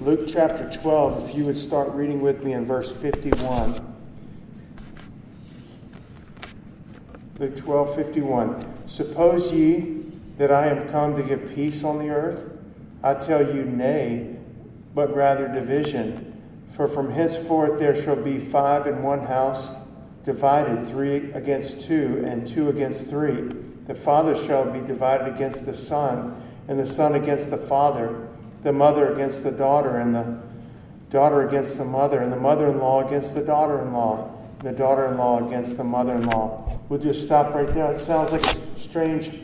Luke chapter 12, if you would start reading with me in verse 51. Luke 12, 51. Suppose ye that I am come to give peace on the earth? I tell you, nay, but rather division. For from henceforth there shall be five in one house, divided, three against two, and two against three. The father shall be divided against the son, and the son against the father, the mother against the daughter, and the daughter against the mother, and the mother in law against the daughter in law, and the daughter in law against the mother in law. We'll just stop right there. It sounds like a strange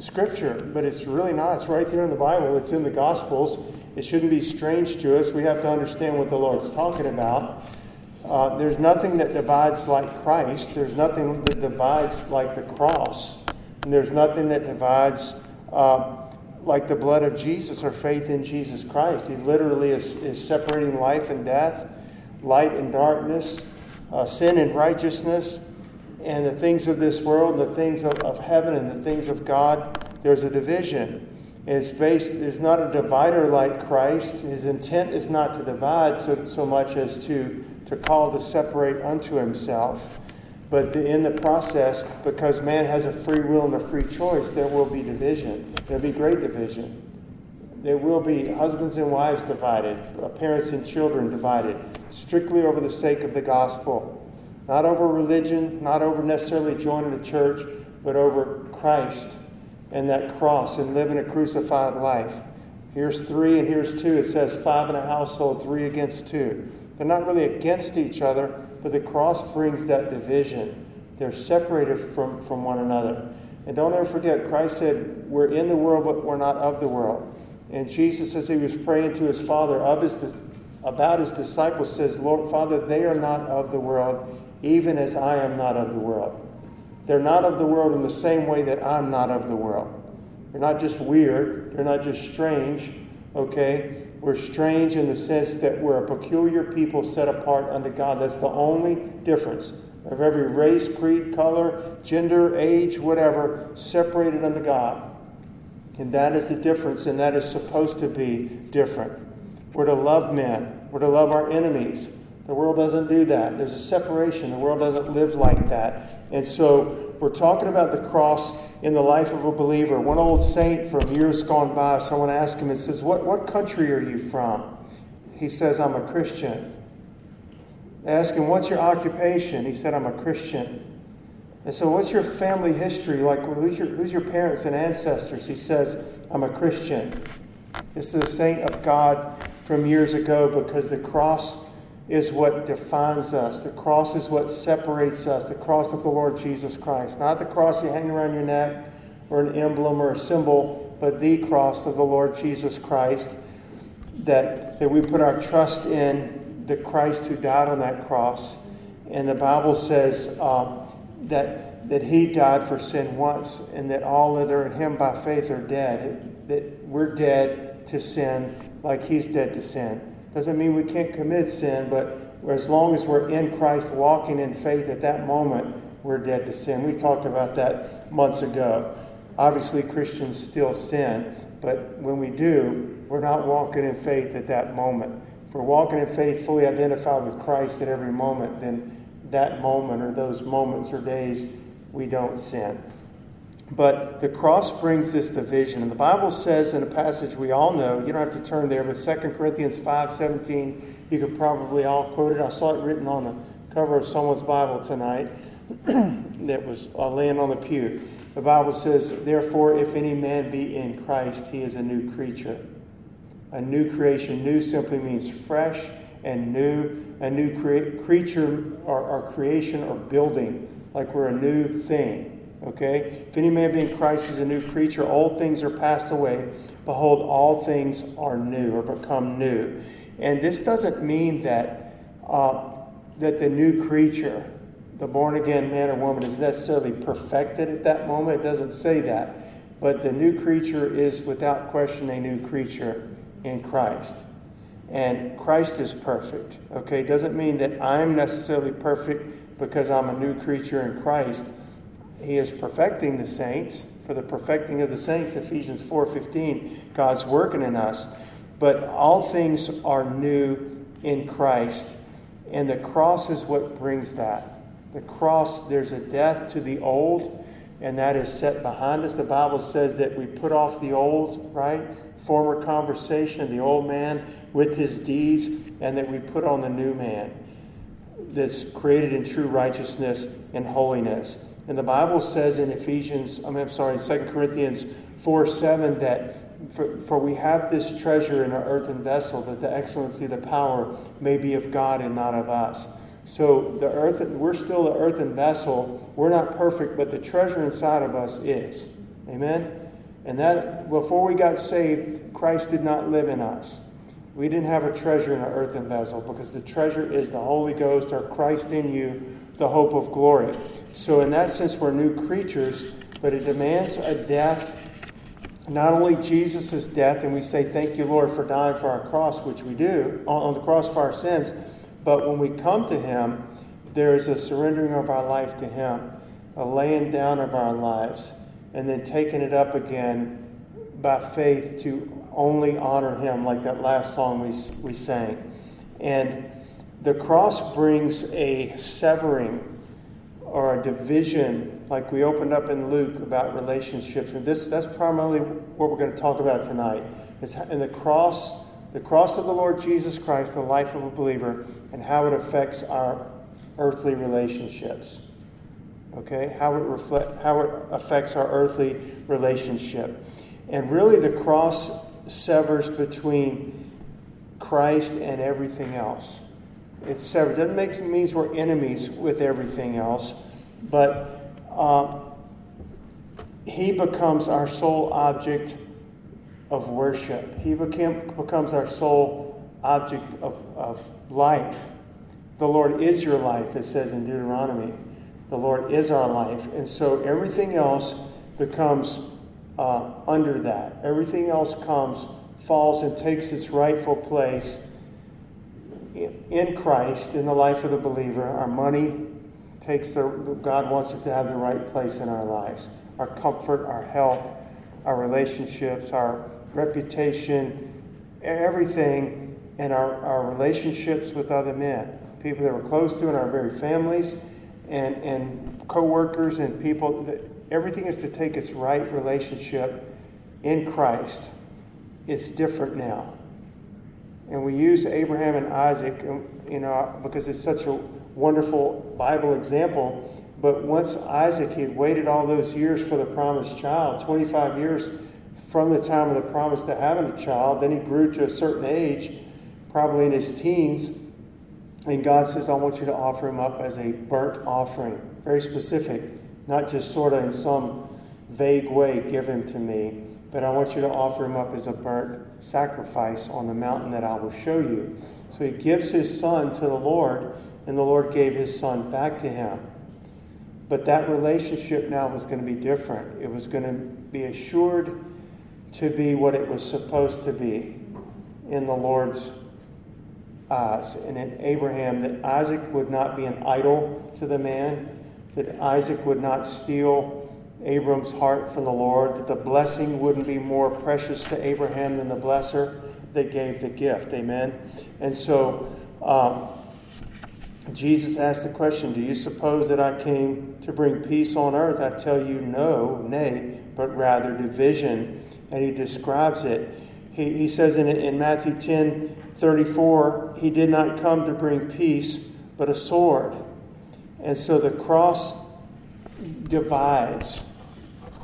scripture, but it's really not. It's right there in the Bible, it's in the Gospels. It shouldn't be strange to us. We have to understand what the Lord's talking about. Uh, there's nothing that divides like Christ, there's nothing that divides like the cross, and there's nothing that divides. Uh, like the blood of Jesus or faith in Jesus Christ. He literally is, is separating life and death, light and darkness, uh, sin and righteousness, and the things of this world, and the things of, of heaven, and the things of God. There's a division. It's based, there's not a divider like Christ. His intent is not to divide so, so much as to, to call to separate unto himself. But in the process, because man has a free will and a free choice, there will be division. There'll be great division. There will be husbands and wives divided, uh, parents and children divided, strictly over the sake of the gospel. Not over religion, not over necessarily joining a church, but over Christ and that cross and living a crucified life. Here's three and here's two. It says five in a household, three against two. They're not really against each other, but the cross brings that division. They're separated from, from one another. And don't ever forget, Christ said, We're in the world, but we're not of the world. And Jesus, as he was praying to his Father of his, about his disciples, says, Lord, Father, they are not of the world, even as I am not of the world. They're not of the world in the same way that I'm not of the world. They're not just weird, they're not just strange, okay? We're strange in the sense that we're a peculiar people set apart unto God. That's the only difference of every race, creed, color, gender, age, whatever, separated unto God. And that is the difference, and that is supposed to be different. We're to love men, we're to love our enemies. The world doesn't do that. There's a separation. The world doesn't live like that. And so we're talking about the cross in the life of a believer. One old saint from years gone by, someone asked him and says, What, what country are you from? He says, I'm a Christian. They asked him, What's your occupation? He said, I'm a Christian. And so, what's your family history? Like, who's your, who's your parents and ancestors? He says, I'm a Christian. This is a saint of God from years ago because the cross is what defines us. The cross is what separates us. The cross of the Lord Jesus Christ. Not the cross you hang around your neck or an emblem or a symbol, but the cross of the Lord Jesus Christ. That, that we put our trust in the Christ who died on that cross. And the Bible says um, that, that he died for sin once, and that all that are in him by faith are dead. That we're dead to sin like he's dead to sin. Doesn't mean we can't commit sin, but as long as we're in Christ, walking in faith at that moment, we're dead to sin. We talked about that months ago. Obviously, Christians still sin, but when we do, we're not walking in faith at that moment. If we're walking in faith, fully identified with Christ at every moment, then that moment or those moments or days, we don't sin. But the cross brings this division. And the Bible says in a passage we all know, you don't have to turn there, but 2 Corinthians 5 17, you could probably all quote it. I saw it written on the cover of someone's Bible tonight that was uh, laying on the pew. The Bible says, Therefore, if any man be in Christ, he is a new creature. A new creation. New simply means fresh and new. A new crea- creature or, or creation or building, like we're a new thing. Okay? If any man be in Christ is a new creature, old things are passed away. Behold, all things are new or become new. And this doesn't mean that, uh, that the new creature, the born again man or woman, is necessarily perfected at that moment. It doesn't say that. But the new creature is without question a new creature in Christ. And Christ is perfect. Okay? It doesn't mean that I'm necessarily perfect because I'm a new creature in Christ he is perfecting the saints for the perfecting of the saints ephesians 4.15 god's working in us But all things are new in Christ. And the cross is what brings that. The cross, there's a death to the old, and that is set behind us. The Bible says that we put off the old, right? Former conversation, the old man with his deeds, and that we put on the new man that's created in true righteousness and holiness. And the Bible says in Ephesians, I mean, I'm sorry, in 2 Corinthians 4 7, that for, for we have this treasure in our earthen vessel, that the excellency, the power may be of God and not of us. So the earth, we're still the earthen vessel. We're not perfect, but the treasure inside of us is. Amen? And that before we got saved, Christ did not live in us. We didn't have a treasure in our earthen vessel because the treasure is the Holy Ghost or Christ in you, the hope of glory. So, in that sense, we're new creatures, but it demands a death. Not only Jesus' death, and we say, Thank you, Lord, for dying for our cross, which we do, on the cross for our sins, but when we come to Him, there is a surrendering of our life to Him, a laying down of our lives, and then taking it up again by faith to only honor Him, like that last song we, we sang. And the cross brings a severing or a division, like we opened up in Luke about relationships. And this, that's primarily what we're going to talk about tonight. Is in the cross, the cross of the Lord Jesus Christ, the life of a believer, and how it affects our earthly relationships. Okay, how it reflect, how it affects our earthly relationship, and really the cross severs between Christ and everything else. It's severed. Doesn't make means we're enemies with everything else, but uh, He becomes our sole object of worship. He became, becomes our sole object of, of life. The Lord is your life, it says in Deuteronomy. The Lord is our life. And so everything else becomes uh, under that. Everything else comes, falls, and takes its rightful place in Christ in the life of the believer. Our money takes the, God wants it to have the right place in our lives. Our comfort, our health, our relationships, our reputation, everything, and our, our relationships with other men, people that we're close to in our very families, and, and co workers, and people. That, everything is to take its right relationship in Christ. It's different now. And we use Abraham and Isaac, you know, because it's such a wonderful Bible example. But once Isaac, he had waited all those years for the promised child, 25 years from the time of the promise to having a child. Then he grew to a certain age, probably in his teens. And God says, I want you to offer him up as a burnt offering. Very specific, not just sort of in some vague way, give him to me, but I want you to offer him up as a burnt sacrifice on the mountain that I will show you. So he gives his son to the Lord, and the Lord gave his son back to him. But that relationship now was going to be different. It was going to be assured to be what it was supposed to be in the Lord's eyes. And in Abraham, that Isaac would not be an idol to the man, that Isaac would not steal Abram's heart from the Lord, that the blessing wouldn't be more precious to Abraham than the blesser that gave the gift. Amen. And so um, Jesus asked the question Do you suppose that I came to bring peace on earth? I tell you, no, nay, but rather division and he describes it. He, he says in, in Matthew 10 34, he did not come to bring peace, but a sword. And so the cross divides.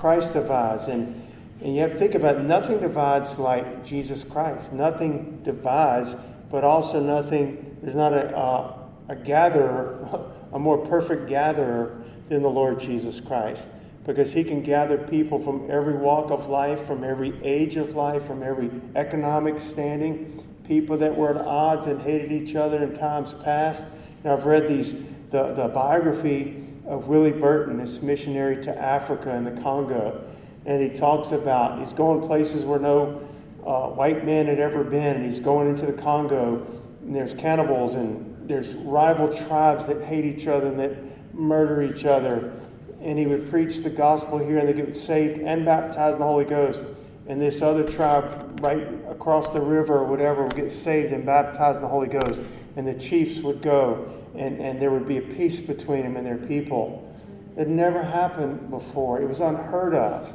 Christ divides. And, and you have to think about it, nothing divides like Jesus Christ. Nothing divides, but also nothing, there's not a, a, a gatherer, a more perfect gatherer than the Lord Jesus Christ because he can gather people from every walk of life, from every age of life, from every economic standing, people that were at odds and hated each other in times past. And I've read these the, the biography of Willie Burton, this missionary to Africa and the Congo, and he talks about he's going places where no uh, white man had ever been, and he's going into the Congo, and there's cannibals and there's rival tribes that hate each other and that murder each other. And he would preach the gospel here, and they get saved and baptized in the Holy Ghost. And this other tribe, right across the river or whatever would get saved and baptized in the Holy Ghost, and the chiefs would go, and, and there would be a peace between them and their people. It never happened before. It was unheard of.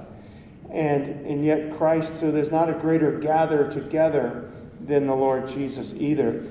And, and yet, Christ, so there's not a greater gather together than the Lord Jesus either.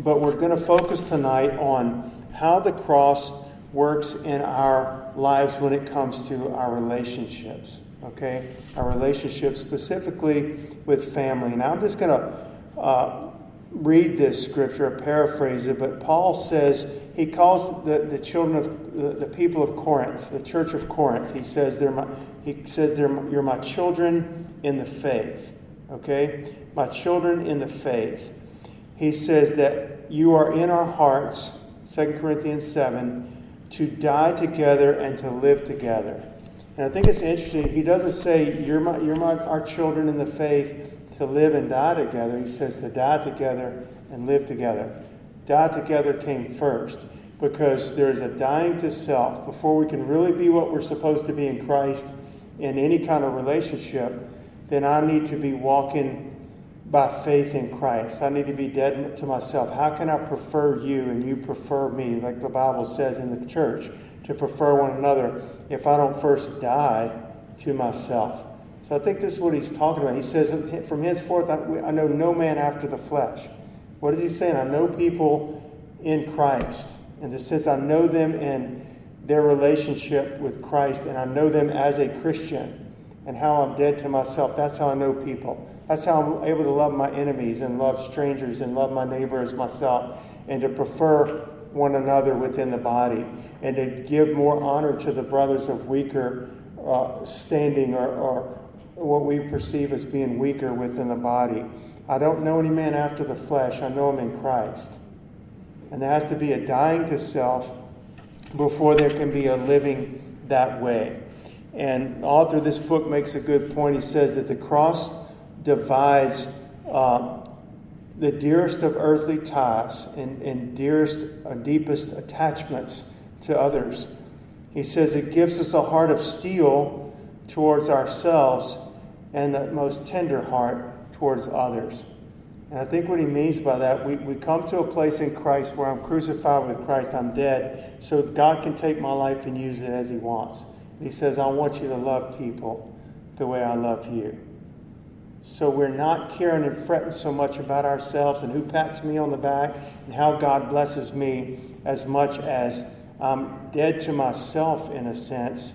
But we're going to focus tonight on how the cross works in our lives when it comes to our relationships. Okay? Our relationships specifically with family. Now, I'm just going to uh, read this scripture, paraphrase it, but Paul says, he calls the, the children of the, the people of Corinth, the church of Corinth, he says, they're my, he says they're, you're my children in the faith. Okay? My children in the faith. He says that you are in our hearts, 2 Corinthians 7, to die together and to live together. And I think it's interesting. He doesn't say, You're, my, you're my, our children in the faith to live and die together. He says to die together and live together. Die together came first because there is a dying to self. Before we can really be what we're supposed to be in Christ in any kind of relationship, then I need to be walking by faith in Christ. I need to be dead to myself. How can I prefer you and you prefer me, like the Bible says in the church, to prefer one another if I don't first die to myself? So I think this is what he's talking about. He says, From henceforth, I, I know no man after the flesh. What is he saying? I know people in Christ. In the sense, I know them in their relationship with Christ, and I know them as a Christian and how I'm dead to myself. That's how I know people. That's how I'm able to love my enemies and love strangers and love my neighbor as myself and to prefer one another within the body and to give more honor to the brothers of weaker uh, standing or, or what we perceive as being weaker within the body. I don't know any man after the flesh, I know him in Christ. And there has to be a dying to self before there can be a living that way. And the author of this book makes a good point. He says that the cross divides uh, the dearest of earthly ties and, and dearest and deepest attachments to others. He says it gives us a heart of steel towards ourselves and the most tender heart towards others. And I think what he means by that, we, we come to a place in Christ where I'm crucified with Christ, I'm dead, so God can take my life and use it as he wants. He says, I want you to love people the way I love you. So we're not caring and fretting so much about ourselves and who pats me on the back and how God blesses me as much as I'm dead to myself in a sense,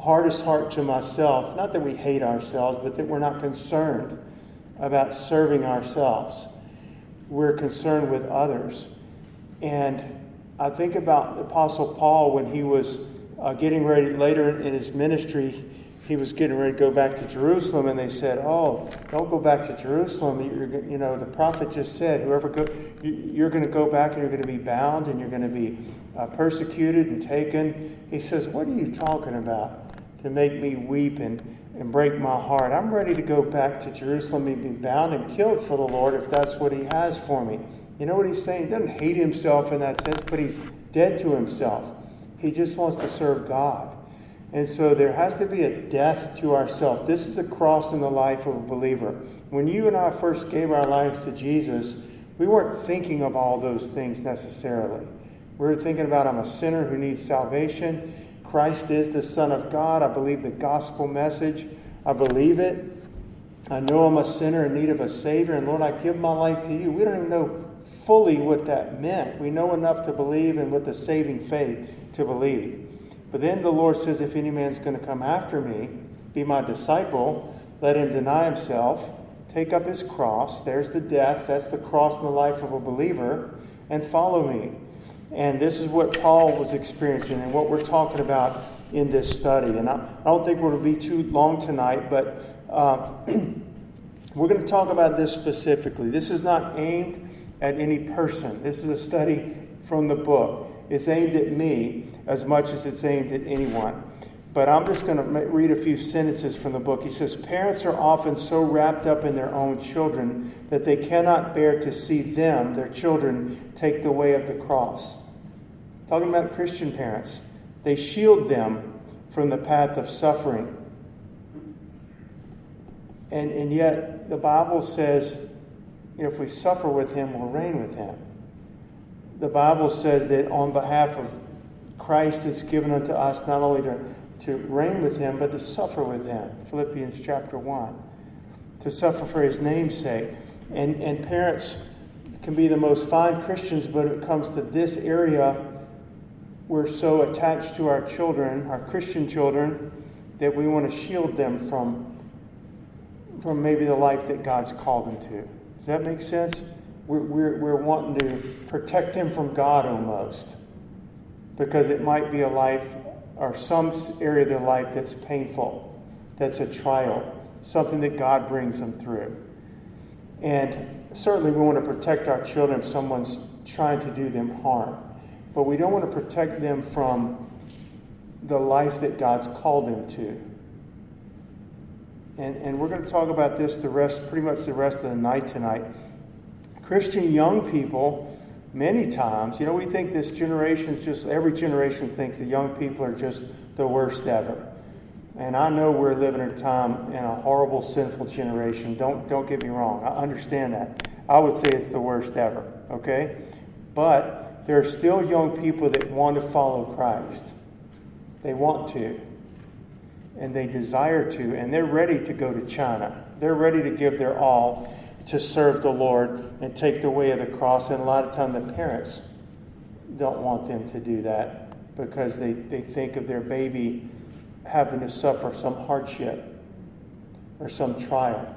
hardest heart to myself. Not that we hate ourselves, but that we're not concerned about serving ourselves. We're concerned with others. And I think about the Apostle Paul when he was uh, getting ready later in his ministry he was getting ready to go back to Jerusalem, and they said, "Oh, don't go back to Jerusalem. You're, you know, the prophet just said, whoever go, you're going to go back and you're going to be bound and you're going to be uh, persecuted and taken." He says, "What are you talking about? To make me weep and and break my heart? I'm ready to go back to Jerusalem and be bound and killed for the Lord if that's what He has for me." You know what he's saying? He doesn't hate himself in that sense, but he's dead to himself. He just wants to serve God. And so there has to be a death to ourself. This is a cross in the life of a believer. When you and I first gave our lives to Jesus, we weren't thinking of all those things necessarily. We were thinking about I'm a sinner who needs salvation. Christ is the Son of God. I believe the gospel message. I believe it. I know I'm a sinner in need of a Savior, and Lord, I give my life to you. We don't even know fully what that meant. We know enough to believe and with the saving faith to believe. But then the Lord says, If any man's going to come after me, be my disciple, let him deny himself, take up his cross. There's the death. That's the cross in the life of a believer, and follow me. And this is what Paul was experiencing and what we're talking about in this study. And I, I don't think we're going to be too long tonight, but uh, we're going to talk about this specifically. This is not aimed at any person, this is a study from the book. It's aimed at me as much as it's aimed at anyone. But I'm just going to read a few sentences from the book. He says, Parents are often so wrapped up in their own children that they cannot bear to see them, their children, take the way of the cross. Talking about Christian parents, they shield them from the path of suffering. And, and yet, the Bible says if we suffer with him, we'll reign with him. The Bible says that on behalf of Christ, it's given unto us not only to, to reign with him, but to suffer with him. Philippians chapter 1. To suffer for his name's sake. And, and parents can be the most fine Christians, but it comes to this area, we're so attached to our children, our Christian children, that we want to shield them from, from maybe the life that God's called them to. Does that make sense? We're, we're, we're wanting to protect them from God almost because it might be a life or some area of their life that's painful, that's a trial, something that God brings them through. And certainly we want to protect our children if someone's trying to do them harm. But we don't want to protect them from the life that God's called them to. And, and we're going to talk about this the rest, pretty much the rest of the night tonight. Christian young people, many times, you know, we think this generation is just, every generation thinks the young people are just the worst ever. And I know we're living in a time in a horrible, sinful generation. Don't, don't get me wrong. I understand that. I would say it's the worst ever, okay? But there are still young people that want to follow Christ. They want to. And they desire to. And they're ready to go to China. They're ready to give their all to serve the Lord and take the way of the cross. And a lot of time the parents don't want them to do that because they, they think of their baby having to suffer some hardship or some trial.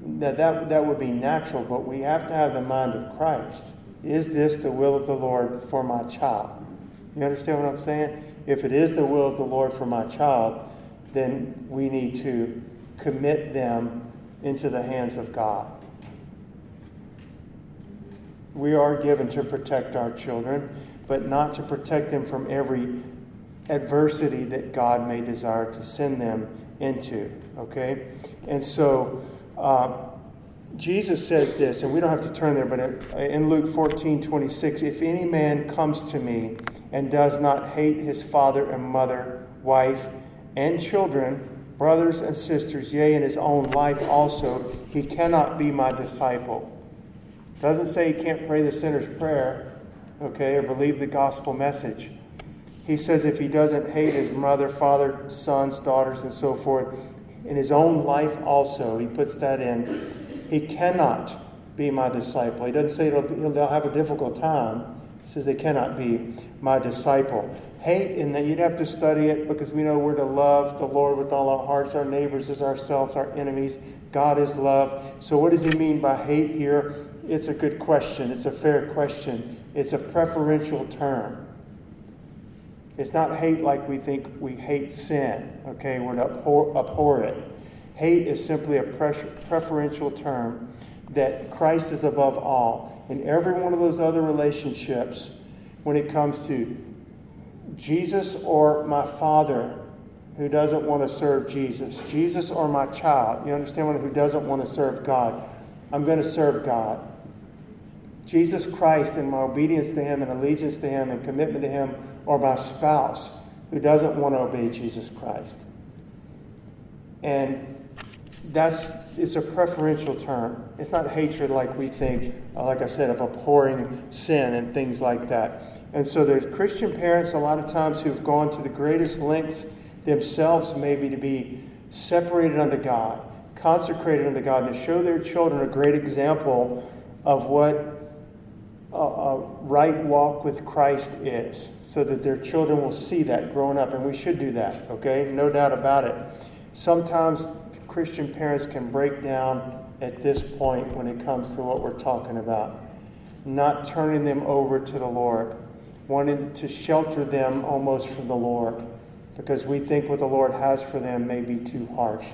Now, that, that would be natural, but we have to have the mind of Christ. Is this the will of the Lord for my child? You understand what I'm saying? If it is the will of the Lord for my child, then we need to commit them into the hands of God. We are given to protect our children, but not to protect them from every adversity that God may desire to send them into. Okay? And so uh, Jesus says this, and we don't have to turn there, but in Luke 14 26, if any man comes to me and does not hate his father and mother, wife, and children, brothers and sisters, yea, in his own life also, he cannot be my disciple. Doesn't say he can't pray the sinner's prayer, okay, or believe the gospel message. He says if he doesn't hate his mother, father, sons, daughters, and so forth, in his own life also, he puts that in, he cannot be my disciple. He doesn't say they'll have a difficult time. Says they cannot be my disciple. Hate, and that you'd have to study it because we know we're to love the Lord with all our hearts, our neighbors as ourselves, our enemies. God is love. So, what does he mean by hate here? It's a good question. It's a fair question. It's a preferential term. It's not hate like we think we hate sin, okay? We're to abhor, abhor it. Hate is simply a preferential term that Christ is above all. In every one of those other relationships, when it comes to Jesus or my father who doesn't want to serve Jesus, Jesus or my child, you understand who doesn't want to serve God, I'm going to serve God. Jesus Christ and my obedience to Him and allegiance to Him and commitment to Him, or my spouse who doesn't want to obey Jesus Christ. And that's it's a preferential term. It's not hatred like we think, uh, like I said, of abhorring sin and things like that. And so there's Christian parents a lot of times who've gone to the greatest lengths themselves maybe to be separated unto God, consecrated unto God, and to show their children a great example of what a, a right walk with Christ is, so that their children will see that growing up. And we should do that, okay? No doubt about it. Sometimes Christian parents can break down at this point when it comes to what we're talking about. Not turning them over to the Lord, wanting to shelter them almost from the Lord because we think what the Lord has for them may be too harsh.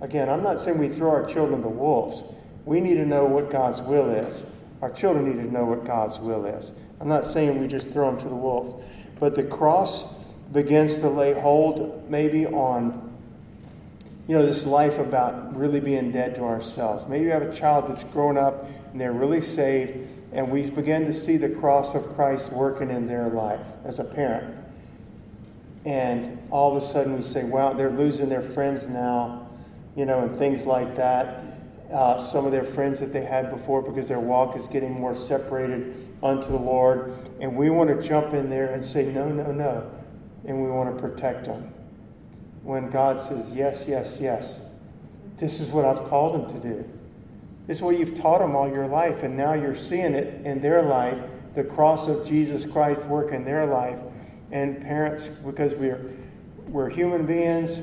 Again, I'm not saying we throw our children to wolves. We need to know what God's will is. Our children need to know what God's will is. I'm not saying we just throw them to the wolves, but the cross begins to lay hold maybe on you know this life about really being dead to ourselves. Maybe you have a child that's grown up and they're really saved and we begin to see the cross of Christ working in their life as a parent. And all of a sudden we say, wow, they're losing their friends now you know, and things like that. Uh, some of their friends that they had before because their walk is getting more separated unto the Lord. And we want to jump in there and say, no, no, no. And we want to protect them. When God says, yes, yes, yes, this is what I've called them to do. This is what you've taught them all your life, and now you're seeing it in their life, the cross of Jesus Christ work in their life. And parents, because we're we're human beings,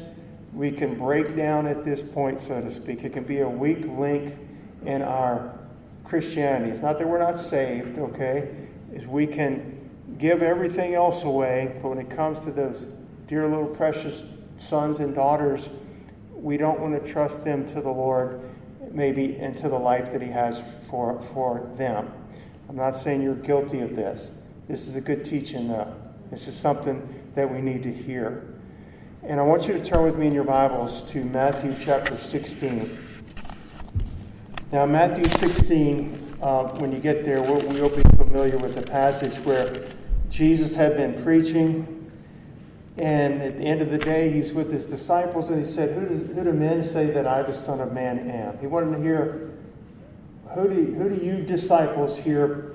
we can break down at this point, so to speak. It can be a weak link in our Christianity. It's not that we're not saved, okay? Is we can give everything else away, but when it comes to those dear little precious sons and daughters, we don't want to trust them to the Lord, maybe into the life that He has for, for them. I'm not saying you're guilty of this. This is a good teaching, though. This is something that we need to hear. And I want you to turn with me in your Bibles to Matthew chapter 16. Now, Matthew 16, uh, when you get there, we'll, we'll be familiar with the passage where Jesus had been preaching. And at the end of the day, he's with his disciples, and he said, Who, does, who do men say that I, the Son of Man, am? He wanted to hear, Who do, who do you disciples hear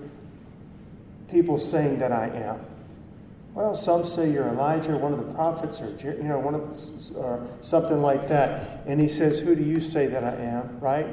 people saying that I am? Well, some say you're Elijah, one of the prophets, or you know, one of or something like that. And he says, "Who do you say that I am?" Right?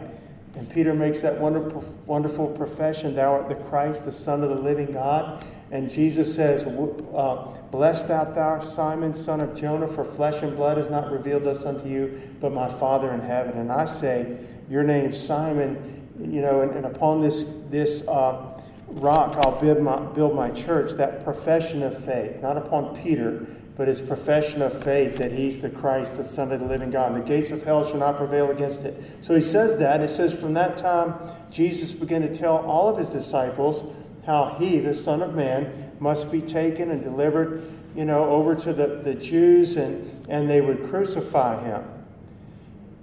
And Peter makes that wonderful, wonderful profession: "Thou art the Christ, the Son of the living God." And Jesus says, uh, "Blessed art thou, Simon, son of Jonah, for flesh and blood has not revealed this unto you, but my Father in heaven." And I say, "Your name's Simon." You know, and, and upon this this. Uh, rock I'll build my, build my church, that profession of faith, not upon Peter, but his profession of faith that he's the Christ, the Son of the living God. And the gates of hell shall not prevail against it. So he says that. And it says, from that time, Jesus began to tell all of his disciples how he, the Son of Man, must be taken and delivered, you know, over to the, the Jews, and, and they would crucify him.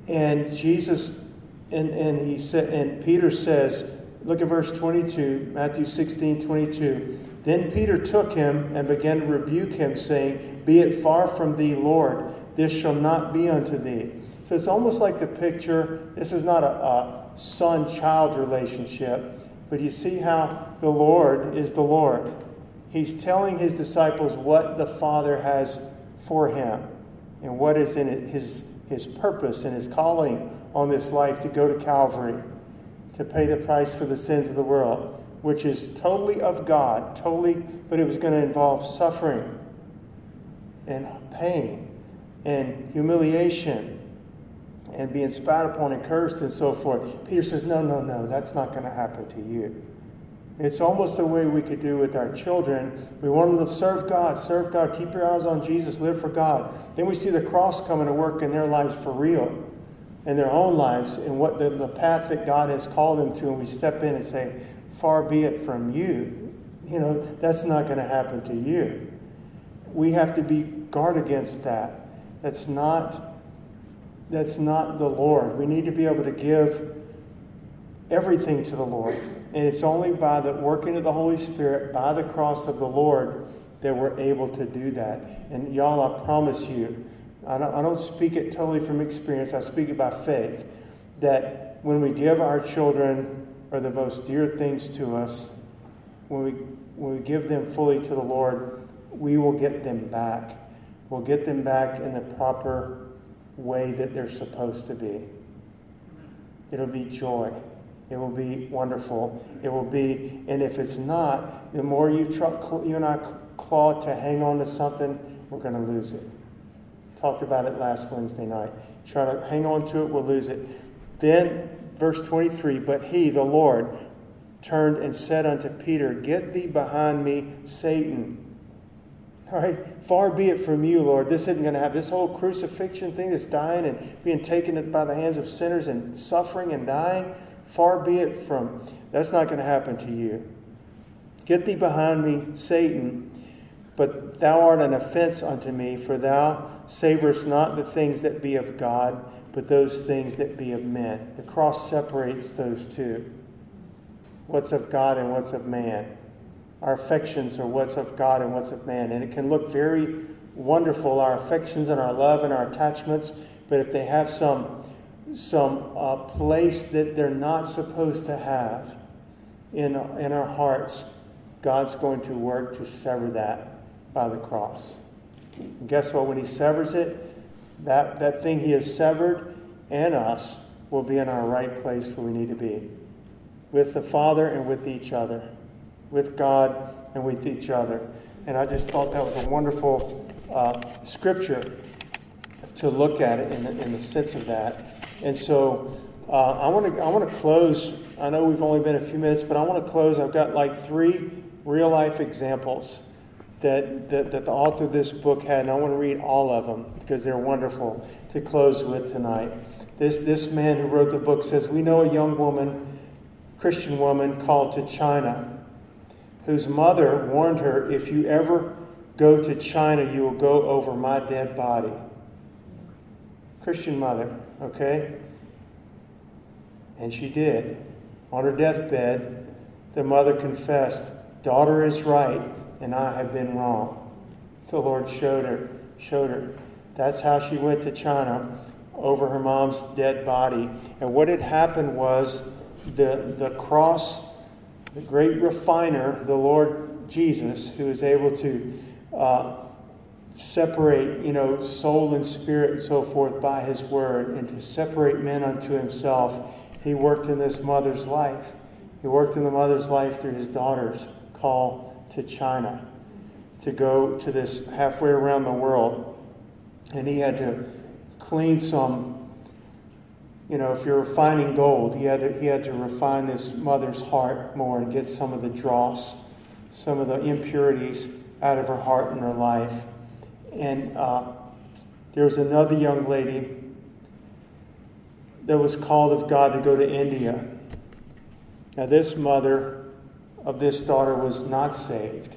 And Jesus, and, and he said, and Peter says, Look at verse 22, Matthew 16, 22. Then Peter took him and began to rebuke him, saying, Be it far from thee, Lord, this shall not be unto thee. So it's almost like the picture. This is not a, a son child relationship, but you see how the Lord is the Lord. He's telling his disciples what the Father has for him and what is in it, his, his purpose and his calling on this life to go to Calvary to pay the price for the sins of the world, which is totally of God, totally, but it was going to involve suffering and pain and humiliation and being spat upon and cursed and so forth. Peter says, No, no, no, that's not going to happen to you. It's almost the way we could do with our children. We want them to serve God, serve God, keep your eyes on Jesus, live for God. Then we see the cross coming to work in their lives for real in their own lives and what the, the path that God has called them to, and we step in and say, Far be it from you. You know, that's not going to happen to you. We have to be guard against that. That's not that's not the Lord. We need to be able to give everything to the Lord. And it's only by the working of the Holy Spirit, by the cross of the Lord, that we're able to do that. And y'all, I promise you, I don't, I don't speak it totally from experience, I speak it by faith. That when we give our children or the most dear things to us, when we, when we give them fully to the Lord, we will get them back. We'll get them back in the proper way that they're supposed to be. It'll be joy. It will be wonderful. It will be, and if it's not, the more you, try, you and I claw to hang on to something, we're going to lose it. Talked about it last Wednesday night. Try to hang on to it, we'll lose it. Then, verse 23 But he, the Lord, turned and said unto Peter, Get thee behind me, Satan. Far be it from you, Lord. This isn't going to happen. This whole crucifixion thing, this dying and being taken by the hands of sinners and suffering and dying, far be it from. That's not going to happen to you. Get thee behind me, Satan. But thou art an offense unto me, for thou savorest not the things that be of God, but those things that be of men. The cross separates those two what's of God and what's of man. Our affections are what's of God and what's of man. And it can look very wonderful, our affections and our love and our attachments, but if they have some some uh, place that they're not supposed to have in, in our hearts, God's going to work to sever that by the cross. And guess what? When He severs it, that, that thing He has severed and us will be in our right place where we need to be with the Father and with each other, with God and with each other. And I just thought that was a wonderful uh, scripture to look at it in the, in the sense of that. And so uh, I want to I want to close. I know we've only been a few minutes, but I want to close. I've got like three real life examples that, that, that the author of this book had, and I want to read all of them because they're wonderful to close with tonight. This, this man who wrote the book says, We know a young woman, Christian woman, called to China, whose mother warned her, If you ever go to China, you will go over my dead body. Christian mother, okay? And she did. On her deathbed, the mother confessed, Daughter is right, and I have been wrong. The Lord showed her, showed her. That's how she went to China over her mom's dead body. And what had happened was the, the cross, the great refiner, the Lord Jesus, who is able to uh, separate, you know, soul and spirit and so forth by his word, and to separate men unto himself, he worked in this mother's life. He worked in the mother's life through his daughter's call to China to go to this halfway around the world. And he had to clean some, you know, if you're refining gold, he had to, he had to refine this mother's heart more and get some of the dross, some of the impurities out of her heart and her life. And uh, there was another young lady that was called of God to go to India. Now, this mother of this daughter was not saved.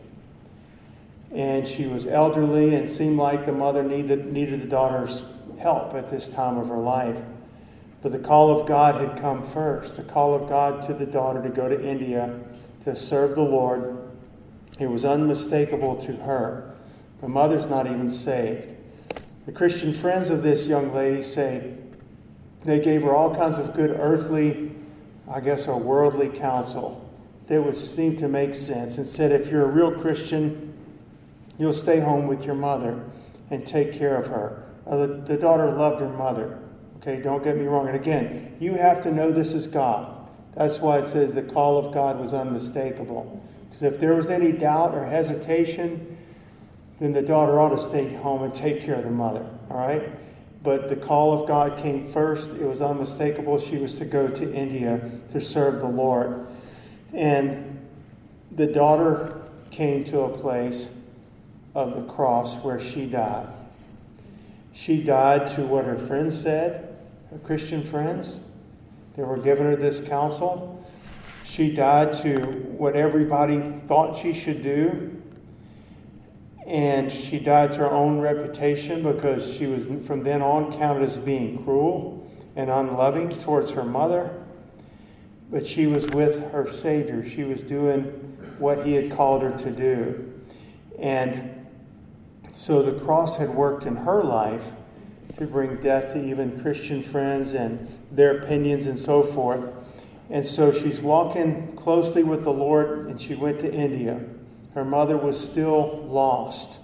And she was elderly and seemed like the mother needed, needed the daughter's help at this time of her life. But the call of God had come first the call of God to the daughter to go to India to serve the Lord. It was unmistakable to her. The mother's not even saved. The Christian friends of this young lady say they gave her all kinds of good earthly, I guess, or worldly counsel that would seem to make sense and said, if you're a real Christian, you'll stay home with your mother and take care of her. Uh, the daughter loved her mother. Okay, don't get me wrong. And again, you have to know this is God. That's why it says the call of God was unmistakable. Because if there was any doubt or hesitation, then the daughter ought to stay home and take care of the mother. All right? But the call of God came first. It was unmistakable. She was to go to India to serve the Lord. And the daughter came to a place of the cross where she died. She died to what her friends said, her Christian friends. They were giving her this counsel. She died to what everybody thought she should do. And she died to her own reputation because she was from then on counted as being cruel and unloving towards her mother. But she was with her Savior. She was doing what He had called her to do. And so the cross had worked in her life to bring death to even Christian friends and their opinions and so forth. And so she's walking closely with the Lord, and she went to India. Her mother was still lost,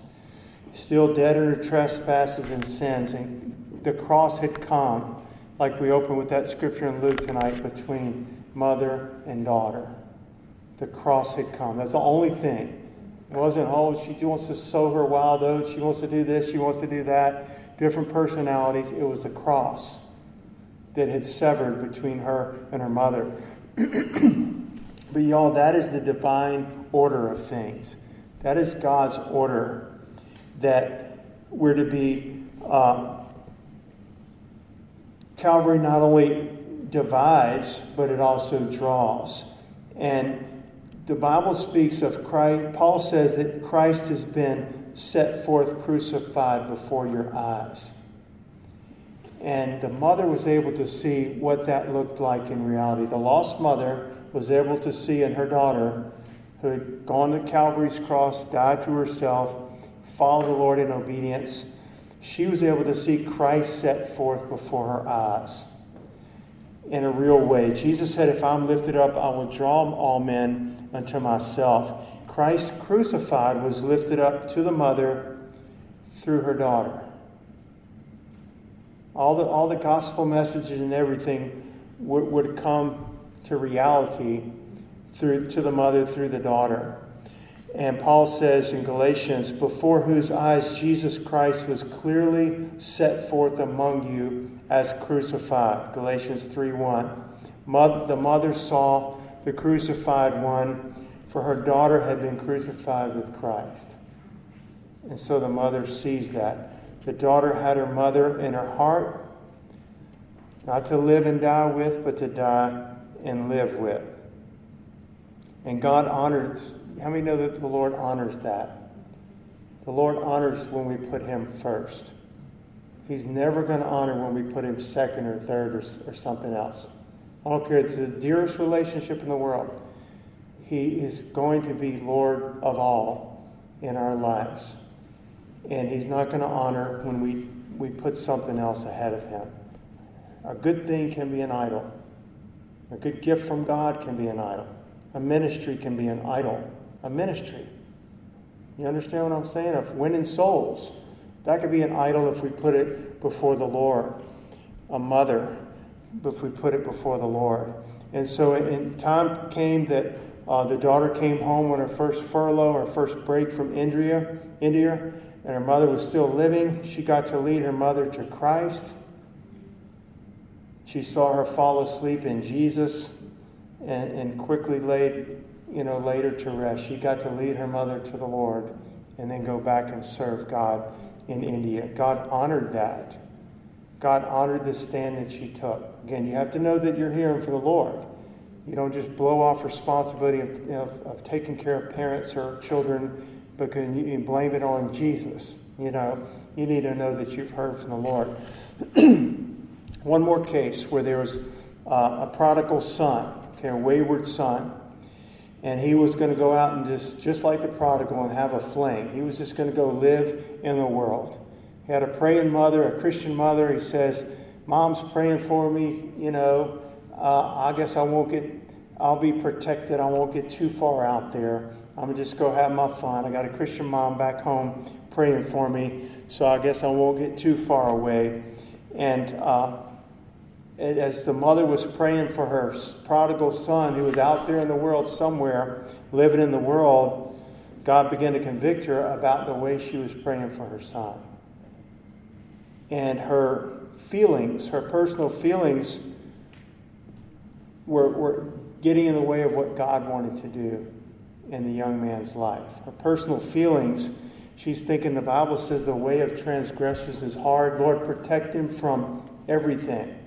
still dead in her trespasses and sins. And the cross had come, like we opened with that scripture in Luke tonight, between mother and daughter. The cross had come. That's the only thing. It wasn't, oh, she wants to sow her wild oats. She wants to do this. She wants to do that. Different personalities. It was the cross that had severed between her and her mother. but y'all, that is the divine order of things. That is God's order that we're to be. Uh, Calvary not only divides, but it also draws. And the Bible speaks of Christ, Paul says that Christ has been set forth crucified before your eyes. And the mother was able to see what that looked like in reality. The lost mother was able to see in her daughter, who had gone to Calvary's cross, died to herself, followed the Lord in obedience, she was able to see Christ set forth before her eyes. in a real way. Jesus said, If I'm lifted up, I will draw all men unto myself. Christ crucified was lifted up to the mother through her daughter. All the, all the gospel messages and everything would, would come to reality through to the mother through the daughter. And Paul says in Galatians, before whose eyes Jesus Christ was clearly set forth among you as crucified. Galatians 3 1. Mother, the mother saw the crucified one for her daughter had been crucified with Christ. And so the mother sees that. The daughter had her mother in her heart, not to live and die with, but to die and live with. And God honors, how many know that the Lord honors that? The Lord honors when we put Him first. He's never going to honor when we put Him second or third or, or something else. I don't care. It's the dearest relationship in the world. He is going to be Lord of all in our lives. And He's not going to honor when we, we put something else ahead of Him. A good thing can be an idol, a good gift from God can be an idol, a ministry can be an idol. A ministry. You understand what I'm saying? Of winning souls. That could be an idol if we put it before the Lord. A mother, if we put it before the Lord. And so, in time came that uh, the daughter came home on her first furlough, her first break from India, India, and her mother was still living. She got to lead her mother to Christ. She saw her fall asleep in Jesus and, and quickly laid, you know, laid her to rest. She got to lead her mother to the Lord and then go back and serve God in India. God honored that. God honored the stand that she took. Again, you have to know that you're hearing for the Lord. You don't just blow off responsibility of, of, taking care of parents or children you, you blame it on Jesus. You know, you need to know that you've heard from the Lord. One more case where there was uh, a prodigal son, okay, a wayward son, and he was going to go out and just, just like the prodigal, and have a fling. He was just going to go live in the world. He had a praying mother, a Christian mother. He says, Mom's praying for me, you know, uh, I guess I won't get, I'll be protected. I won't get too far out there. I'm going to just go have my fun. I got a Christian mom back home praying for me, so I guess I won't get too far away. And uh, as the mother was praying for her prodigal son who was out there in the world somewhere, living in the world, God began to convict her about the way she was praying for her son. And her feelings, her personal feelings, were, were getting in the way of what God wanted to do in the young man's life. Her personal feelings, she's thinking the Bible says the way of transgressors is hard. Lord, protect him from everything.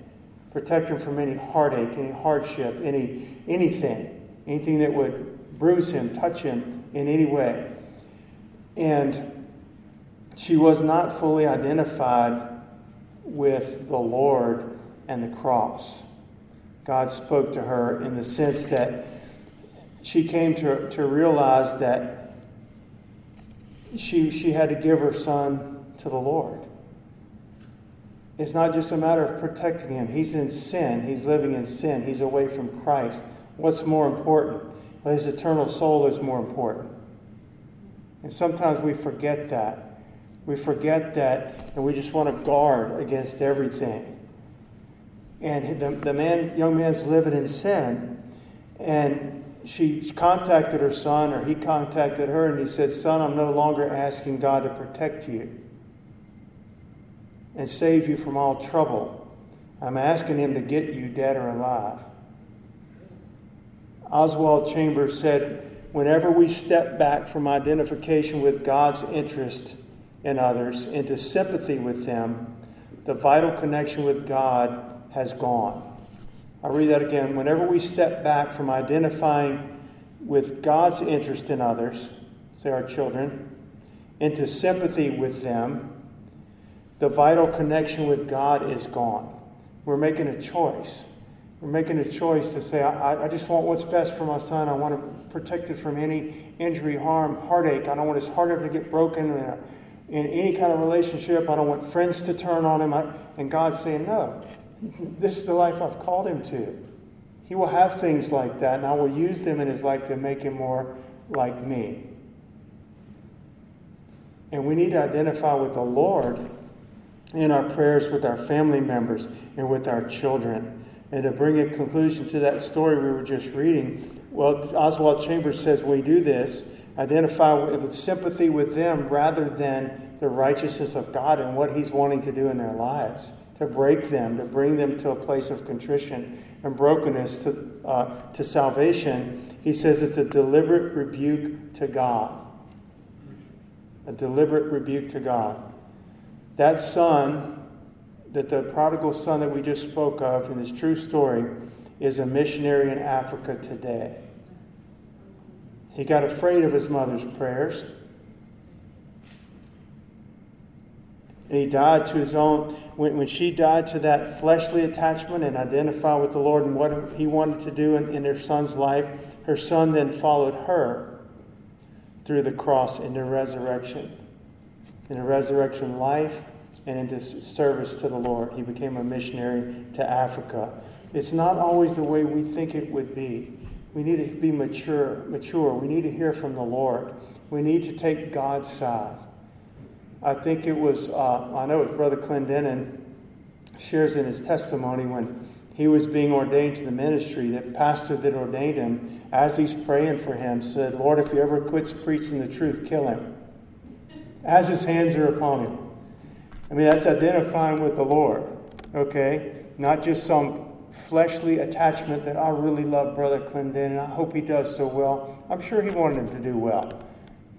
Protect him from any heartache, any hardship, any anything, anything that would bruise him, touch him in any way. And she was not fully identified with the Lord and the cross. God spoke to her in the sense that she came to, to realize that she, she had to give her son to the Lord. It's not just a matter of protecting him. He's in sin. He's living in sin. He's away from Christ. What's more important? Well, his eternal soul is more important. And sometimes we forget that. We forget that, and we just want to guard against everything and the, the man, young man's living in sin. And she contacted her son, or he contacted her, and he said, Son, I'm no longer asking God to protect you and save you from all trouble. I'm asking him to get you dead or alive. Oswald Chambers said, Whenever we step back from identification with God's interest in others into sympathy with them, the vital connection with God has gone. I'll read that again. Whenever we step back from identifying with God's interest in others, say our children, into sympathy with them, the vital connection with God is gone. We're making a choice. We're making a choice to say, I, I just want what's best for my son. I want to protect it from any injury, harm, heartache. I don't want his heart ever to get broken in, any kind of relationship. I don't want friends to turn on him. I, and God's saying, no. This is the life I've called him to. He will have things like that, and I will use them in his life to make him more like me. And we need to identify with the Lord in our prayers with our family members and with our children. And to bring a conclusion to that story we were just reading, well, Oswald Chambers says we do this, identify with sympathy with them rather than the righteousness of God and what He's wanting to do in their lives, to break them, to bring them to a place of contrition and brokenness to, uh, to salvation. He says it's a deliberate rebuke to God. A deliberate rebuke to God. That son, that the prodigal son that we just spoke of in this true story, is a missionary in Africa today. He got afraid of his mother's prayers. And he died to his own, when, when she died to that fleshly attachment and identified with the Lord and what he wanted to do in, in her son's life, her son then followed her through the cross into resurrection. In a resurrection life and into service to the Lord. He became a missionary to Africa. It's not always the way we think it would be. We need to be mature, mature. We need to hear from the Lord. We need to take God's side. I think it was, uh, I know it was Brother Clendenin shares in his testimony when he was being ordained to the ministry, that pastor that ordained him, as he's praying for him, said, Lord, if he ever quits preaching the truth, kill him. As his hands are upon him. I mean, that's identifying with the Lord, okay? Not just some fleshly attachment that I really love Brother Clinton and I hope he does so well. I'm sure he wanted him to do well.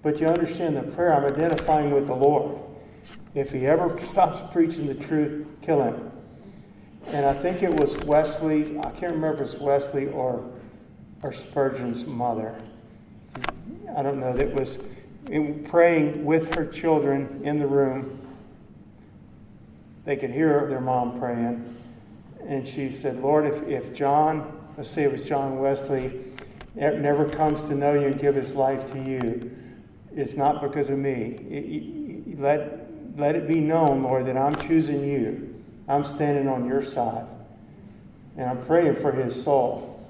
But you understand the prayer, I'm identifying with the Lord. If he ever stops preaching the truth, kill him. And I think it was Wesley, I can't remember if it's Wesley or, or Spurgeon's mother. I don't know, that was praying with her children in the room. They could hear their mom praying and she said, Lord, if, if John, let's say it was John Wesley, never comes to know you and give his life to you, it's not because of me. It, let, let it be known, Lord, that I'm choosing you. I'm standing on your side. And I'm praying for his soul,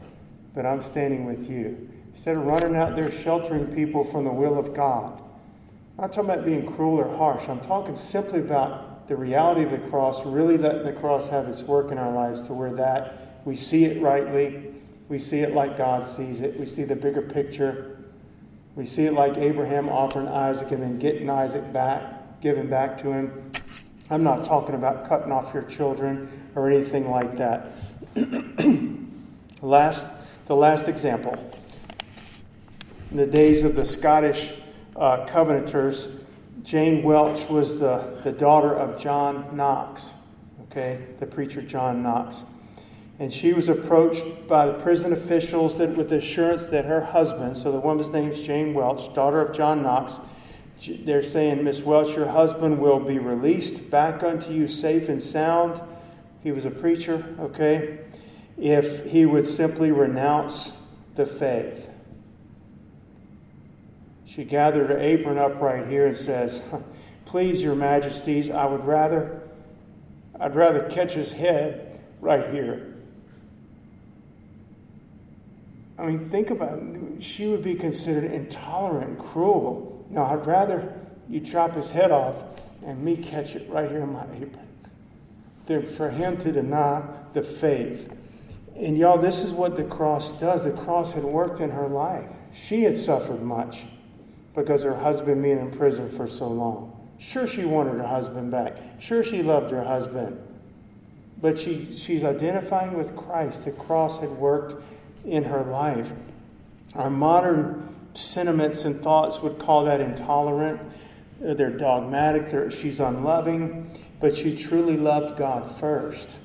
but I'm standing with you. Instead of running out there sheltering people from the will of God, I'm not talking about being cruel or harsh. I'm talking simply about the reality of the cross, really letting the cross have its work in our lives to where that we see it rightly, we see it like God sees it, we see the bigger picture. We see it like Abraham offering Isaac and then getting Isaac back, giving back to him. I'm not talking about cutting off your children or anything like that. last, the last example. In the days of the Scottish uh, Covenanters, Jane Welch was the, the daughter of John Knox, okay, the preacher John Knox. And she was approached by the prison officials that, with the assurance that her husband, so the woman's name is Jane Welch, daughter of John Knox, they're saying, Miss Welch, your husband will be released back unto you safe and sound. He was a preacher, okay? If he would simply renounce the faith. She gathered her apron up right here and says, Please, your majesties, I would rather I'd rather catch his head right here. I mean, think about it. She would be considered intolerant and cruel. Now, I'd rather you chop his head off and me catch it right here in my apron than for him to deny the faith. And y'all, this is what the cross does. The cross had worked in her life. She had suffered much because her husband being in prison for so long. Sure, she wanted her husband back. Sure, she loved her husband. But she, she's identifying with Christ. The cross had worked in her life. Our modern sentiments and thoughts would call that intolerant. Uh, they're dogmatic. They're, she's unloving. But she truly loved God first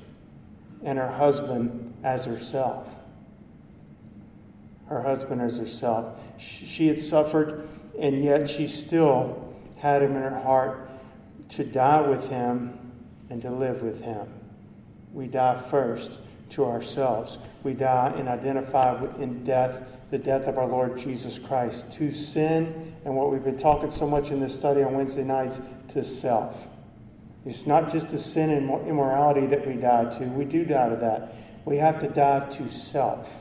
and her husband as herself. Her husband as herself. She had suffered and yet she still had him in her heart to die with him and to live with him. We die first to ourselves. We die and identify in death, the death of our Lord Jesus Christ, to sin and what we've been talking so much in this study on Wednesday nights, to self. It's not just the sin and immorality that we die to. We do die to that. We have to die to self.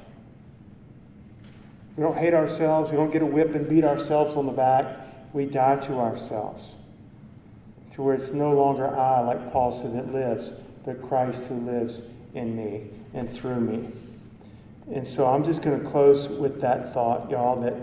We don't hate ourselves. We don't get a whip and beat ourselves on the back. We die to ourselves. To where it's no longer I, like Paul said, that lives, but Christ who lives in me and through me. And so I'm just going to close with that thought, y'all, that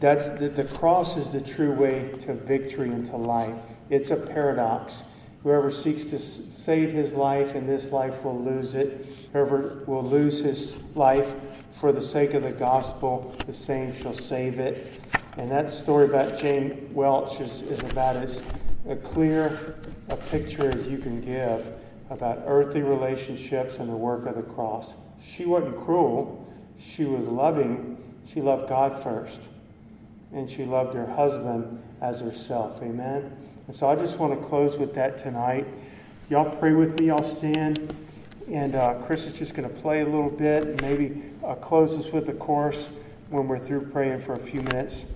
that's the, the cross is the true way to victory and to life. It's a paradox. Whoever seeks to save his life in this life will lose it. Whoever will lose his life for the sake of the gospel, the same shall save it. And that story about Jane Welch is, is about as clear a picture as you can give about earthly relationships and the work of the cross. She wasn't cruel, she was loving. She loved God first, and she loved her husband as herself. Amen. And so I just want to close with that tonight. Y'all pray with me. I'll stand. And uh, Chris is just going to play a little bit and maybe uh, close us with a chorus when we're through praying for a few minutes.